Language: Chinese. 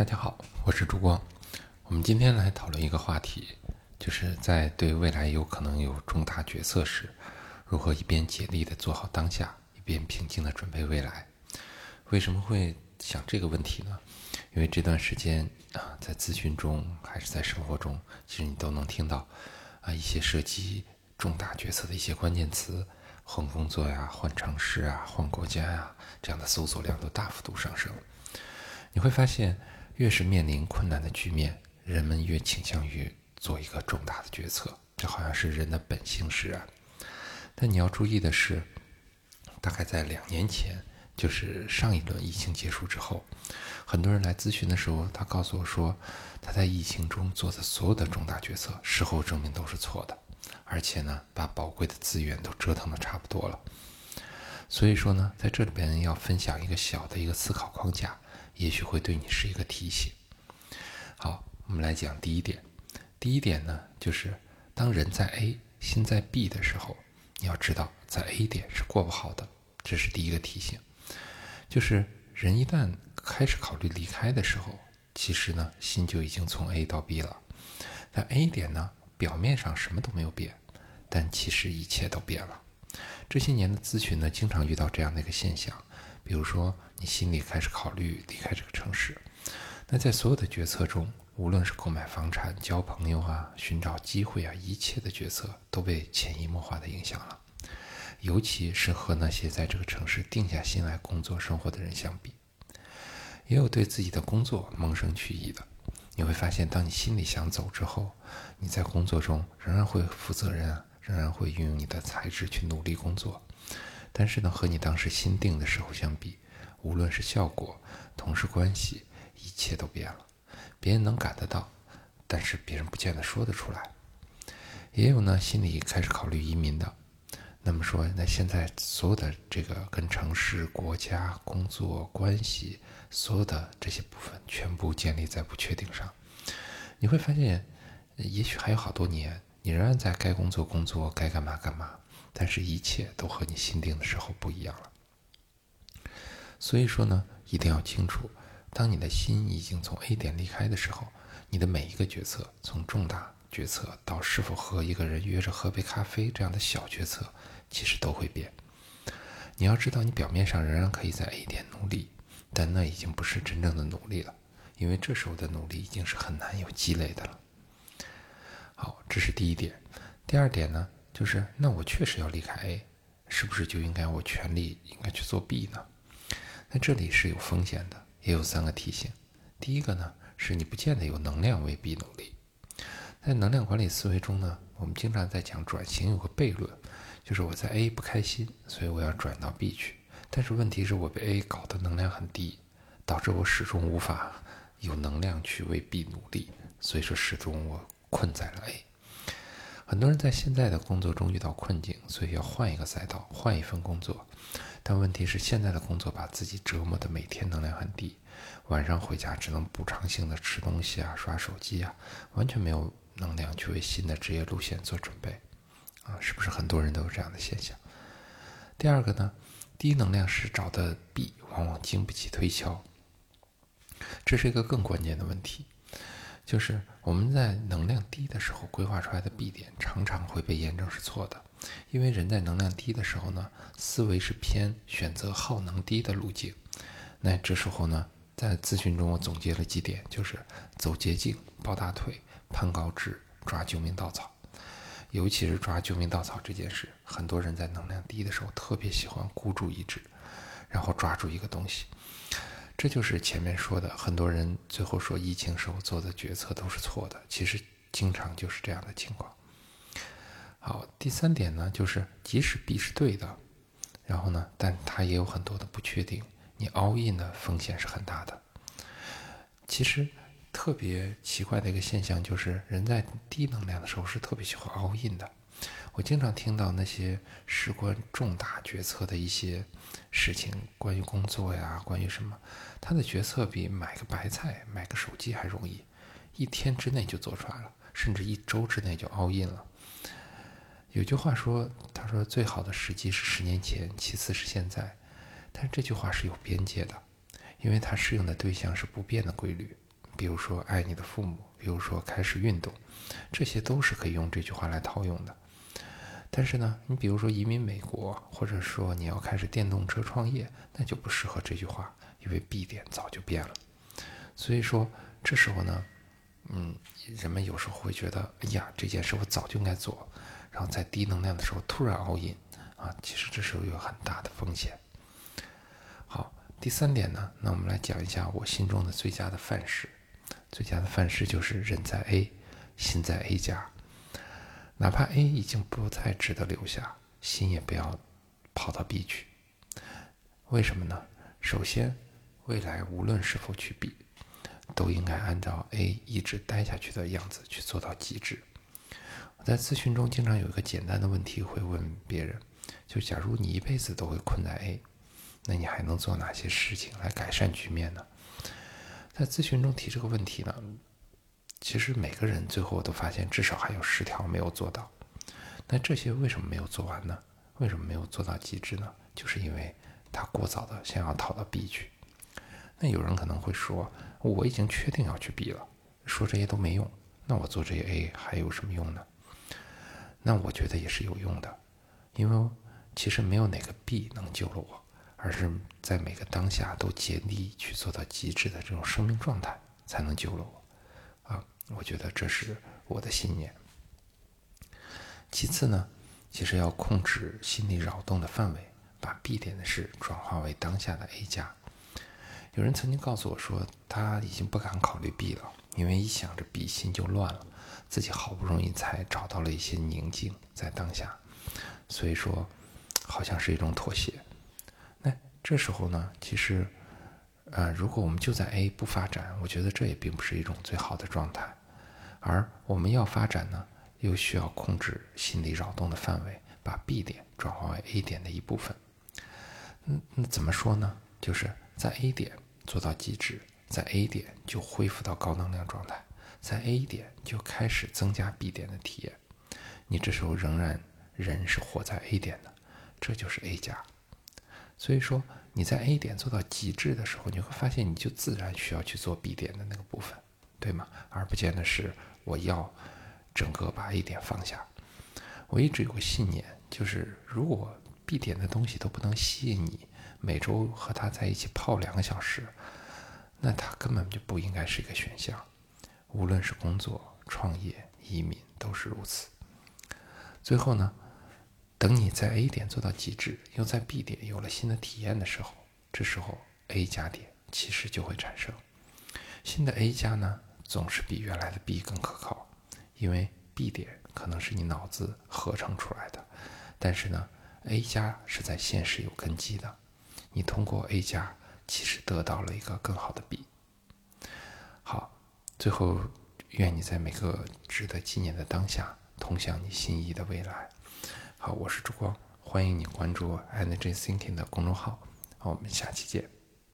大家好，我是朱光。我们今天来讨论一个话题，就是在对未来有可能有重大决策时，如何一边竭力的做好当下，一边平静的准备未来。为什么会想这个问题呢？因为这段时间啊，在咨询中还是在生活中，其实你都能听到啊一些涉及重大决策的一些关键词，换工作呀、换城市啊、换国家呀，这样的搜索量都大幅度上升。你会发现。越是面临困难的局面，人们越倾向于做一个重大的决策，这好像是人的本性使然。但你要注意的是，大概在两年前，就是上一轮疫情结束之后，很多人来咨询的时候，他告诉我说，他在疫情中做的所有的重大决策，事后证明都是错的，而且呢，把宝贵的资源都折腾的差不多了。所以说呢，在这里边要分享一个小的一个思考框架。也许会对你是一个提醒。好，我们来讲第一点。第一点呢，就是当人在 A，心在 B 的时候，你要知道在 A 点是过不好的。这是第一个提醒。就是人一旦开始考虑离开的时候，其实呢，心就已经从 A 到 B 了。但 A 点呢，表面上什么都没有变，但其实一切都变了。这些年的咨询呢，经常遇到这样的一个现象。比如说，你心里开始考虑离开这个城市，那在所有的决策中，无论是购买房产、交朋友啊、寻找机会啊，一切的决策都被潜移默化的影响了。尤其是和那些在这个城市定下心来工作生活的人相比，也有对自己的工作萌生去意的。你会发现，当你心里想走之后，你在工作中仍然会负责任，仍然会运用你的才智去努力工作。但是呢，和你当时心定的时候相比，无论是效果、同事关系，一切都变了。别人能感得到，但是别人不见得说得出来。也有呢，心里开始考虑移民的。那么说，那现在所有的这个跟城市、国家、工作关系，所有的这些部分，全部建立在不确定上。你会发现，也许还有好多年，你仍然在该工作工作，该干嘛干嘛。但是，一切都和你心定的时候不一样了。所以说呢，一定要清楚，当你的心已经从 A 点离开的时候，你的每一个决策，从重大决策到是否和一个人约着喝杯咖啡这样的小决策，其实都会变。你要知道，你表面上仍然可以在 A 点努力，但那已经不是真正的努力了，因为这时候的努力已经是很难有积累的了。好，这是第一点。第二点呢？就是，那我确实要离开 A，是不是就应该我全力应该去做 B 呢？那这里是有风险的，也有三个提醒。第一个呢，是你不见得有能量为 B 努力。在能量管理思维中呢，我们经常在讲转型有个悖论，就是我在 A 不开心，所以我要转到 B 去。但是问题是我被 A 搞得能量很低，导致我始终无法有能量去为 B 努力，所以说始终我困在了 A。很多人在现在的工作中遇到困境，所以要换一个赛道，换一份工作。但问题是，现在的工作把自己折磨的每天能量很低，晚上回家只能补偿性的吃东西啊、刷手机啊，完全没有能量去为新的职业路线做准备。啊，是不是很多人都有这样的现象？第二个呢，低能量时找的 B 往往经不起推敲，这是一个更关键的问题。就是我们在能量低的时候规划出来的 B 点，常常会被验证是错的。因为人在能量低的时候呢，思维是偏选择耗能低的路径。那这时候呢，在咨询中我总结了几点，就是走捷径、抱大腿、攀高枝、抓救命稻草。尤其是抓救命稻草这件事，很多人在能量低的时候特别喜欢孤注一掷，然后抓住一个东西。这就是前面说的，很多人最后说疫情时候做的决策都是错的，其实经常就是这样的情况。好，第三点呢，就是即使 B 是对的，然后呢，但它也有很多的不确定，你 all in 的风险是很大的。其实特别奇怪的一个现象就是，人在低能量的时候是特别喜欢 all in 的。我经常听到那些事关重大决策的一些事情，关于工作呀，关于什么，他的决策比买个白菜、买个手机还容易，一天之内就做出来了，甚至一周之内就 all in 了。有句话说，他说最好的时机是十年前，其次是现在，但是这句话是有边界的，因为它适用的对象是不变的规律，比如说爱你的父母，比如说开始运动，这些都是可以用这句话来套用的。但是呢，你比如说移民美国，或者说你要开始电动车创业，那就不适合这句话，因为 B 点早就变了。所以说这时候呢，嗯，人们有时候会觉得，哎呀，这件事我早就应该做，然后在低能量的时候突然熬硬啊，其实这时候有很大的风险。好，第三点呢，那我们来讲一下我心中的最佳的范式。最佳的范式就是人在 A，心在 A 加。哪怕 A 已经不再值得留下，心也不要跑到 B 去。为什么呢？首先，未来无论是否去 B，都应该按照 A 一直待下去的样子去做到极致。我在咨询中经常有一个简单的问题会问别人：就假如你一辈子都会困在 A，那你还能做哪些事情来改善局面呢？在咨询中提这个问题呢？其实每个人最后都发现，至少还有十条没有做到。那这些为什么没有做完呢？为什么没有做到极致呢？就是因为他过早的想要逃到 B 去。那有人可能会说，我已经确定要去 B 了，说这些都没用。那我做这些 A 还有什么用呢？那我觉得也是有用的，因为其实没有哪个 B 能救了我，而是在每个当下都竭力去做到极致的这种生命状态，才能救了我。啊我觉得这是我的信念。其次呢，其实要控制心理扰动的范围，把 B 点的事转化为当下的 A 加。有人曾经告诉我说，他已经不敢考虑 B 了，因为一想着 B 心就乱了。自己好不容易才找到了一些宁静在当下，所以说好像是一种妥协。那这时候呢，其实，呃，如果我们就在 A 不发展，我觉得这也并不是一种最好的状态。而我们要发展呢，又需要控制心理扰动的范围，把 B 点转化为 A 点的一部分。嗯，那怎么说呢？就是在 A 点做到极致，在 A 点就恢复到高能量状态，在 A 点就开始增加 B 点的体验。你这时候仍然人是活在 A 点的，这就是 A 加。所以说你在 A 点做到极致的时候，你会发现你就自然需要去做 B 点的那个部分，对吗？而不见得是。我要整个把 A 点放下。我一直有个信念，就是如果 B 点的东西都不能吸引你，每周和他在一起泡两个小时，那他根本就不应该是一个选项。无论是工作、创业、移民，都是如此。最后呢，等你在 A 点做到极致，又在 B 点有了新的体验的时候，这时候 A 加点其实就会产生。新的 A 加呢？总是比原来的 B 更可靠，因为 B 点可能是你脑子合成出来的，但是呢，A 加是在现实有根基的，你通过 A 加其实得到了一个更好的 B。好，最后愿你在每个值得纪念的当下，通向你心仪的未来。好，我是朱光，欢迎你关注 Energy Thinking 的公众号，好，我们下期见。